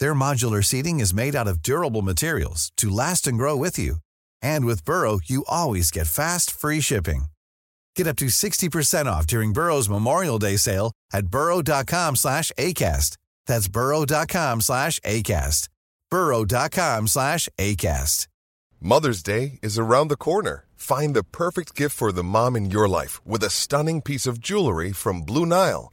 Their modular seating is made out of durable materials to last and grow with you. And with Burrow, you always get fast, free shipping. Get up to 60% off during Burrow's Memorial Day sale at burrow.com slash ACAST. That's burrow.com slash ACAST. burrow.com slash ACAST. Mother's Day is around the corner. Find the perfect gift for the mom in your life with a stunning piece of jewelry from Blue Nile.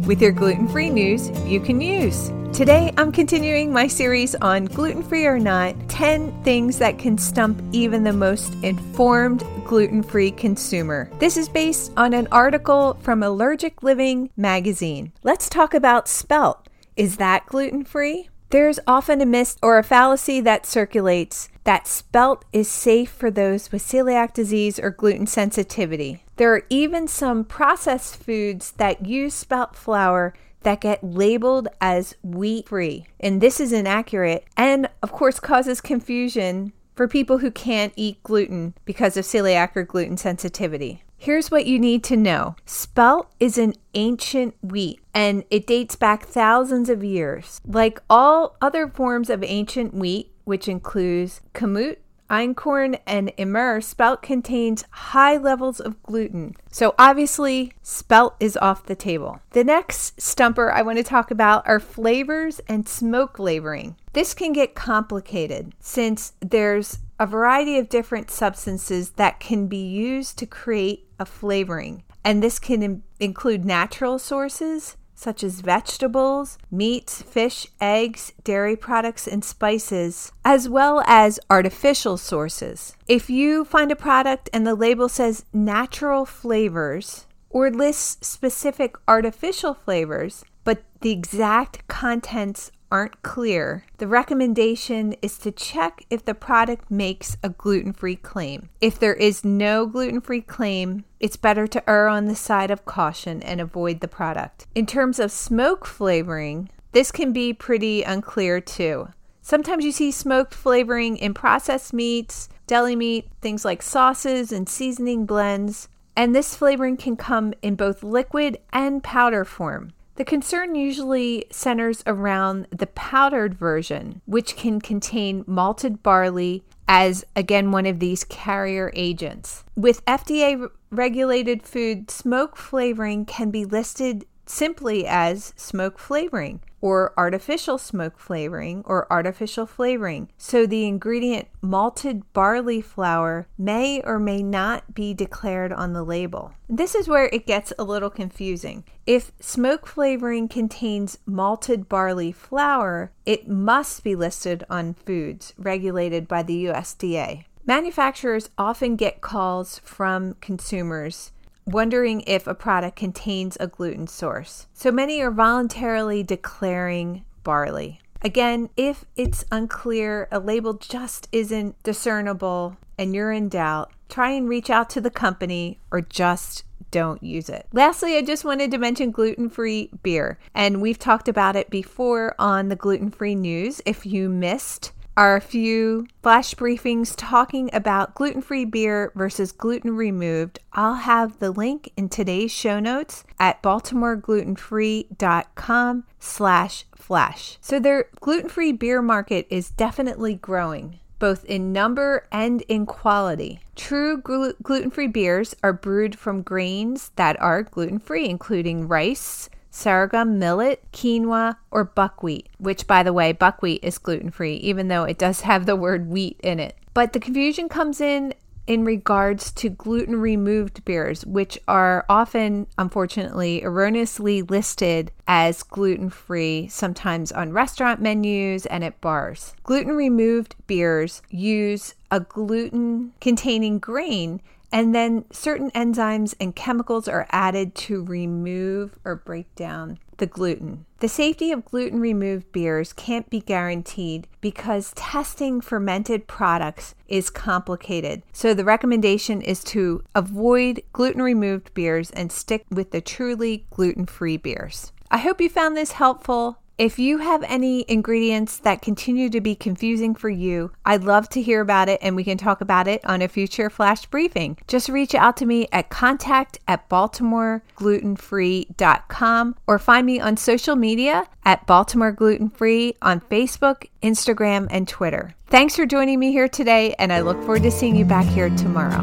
with your gluten free news you can use. Today, I'm continuing my series on gluten free or not 10 things that can stump even the most informed gluten free consumer. This is based on an article from Allergic Living magazine. Let's talk about spelt. Is that gluten free? There's often a myth or a fallacy that circulates that spelt is safe for those with celiac disease or gluten sensitivity. There are even some processed foods that use spelt flour that get labeled as wheat free. And this is inaccurate and, of course, causes confusion for people who can't eat gluten because of celiac or gluten sensitivity. Here's what you need to know Spelt is an ancient wheat and it dates back thousands of years. Like all other forms of ancient wheat, which includes kamut, einkorn, and emmer, spelt contains high levels of gluten. So obviously, spelt is off the table. The next stumper I want to talk about are flavors and smoke flavoring. This can get complicated since there's a variety of different substances that can be used to create a flavoring. And this can Im- include natural sources, such as vegetables, meats, fish, eggs, dairy products, and spices, as well as artificial sources. If you find a product and the label says natural flavors or lists specific artificial flavors, but the exact contents aren't clear, the recommendation is to check if the product makes a gluten free claim. If there is no gluten free claim, it's better to err on the side of caution and avoid the product. In terms of smoke flavoring, this can be pretty unclear too. Sometimes you see smoked flavoring in processed meats, deli meat, things like sauces and seasoning blends, and this flavoring can come in both liquid and powder form. The concern usually centers around the powdered version, which can contain malted barley as, again, one of these carrier agents. With FDA regulated food, smoke flavoring can be listed simply as smoke flavoring or artificial smoke flavoring or artificial flavoring. So the ingredient malted barley flour may or may not be declared on the label. This is where it gets a little confusing. If smoke flavoring contains malted barley flour, it must be listed on foods regulated by the USDA. Manufacturers often get calls from consumers wondering if a product contains a gluten source. So many are voluntarily declaring barley. Again, if it's unclear, a label just isn't discernible, and you're in doubt, try and reach out to the company or just don't use it. Lastly, I just wanted to mention gluten free beer, and we've talked about it before on the gluten free news. If you missed are a few flash briefings talking about gluten-free beer versus gluten removed. I'll have the link in today's show notes at baltimoreglutenfree.com slash flash. So their gluten-free beer market is definitely growing both in number and in quality. True gluten free beers are brewed from grains that are gluten free, including rice, sorghum, millet, quinoa, or buckwheat, which, by the way, buckwheat is gluten free, even though it does have the word wheat in it. But the confusion comes in in regards to gluten removed beers, which are often, unfortunately, erroneously listed as gluten free, sometimes on restaurant menus and at bars. Gluten removed beers use a gluten containing grain and then certain enzymes and chemicals are added to remove or break down the gluten. The safety of gluten removed beers can't be guaranteed because testing fermented products is complicated. So, the recommendation is to avoid gluten removed beers and stick with the truly gluten free beers. I hope you found this helpful. If you have any ingredients that continue to be confusing for you, I'd love to hear about it and we can talk about it on a future flash briefing. Just reach out to me at contact at baltimoreglutenfree.com or find me on social media at Baltimore Gluten Free on Facebook, Instagram, and Twitter. Thanks for joining me here today, and I look forward to seeing you back here tomorrow.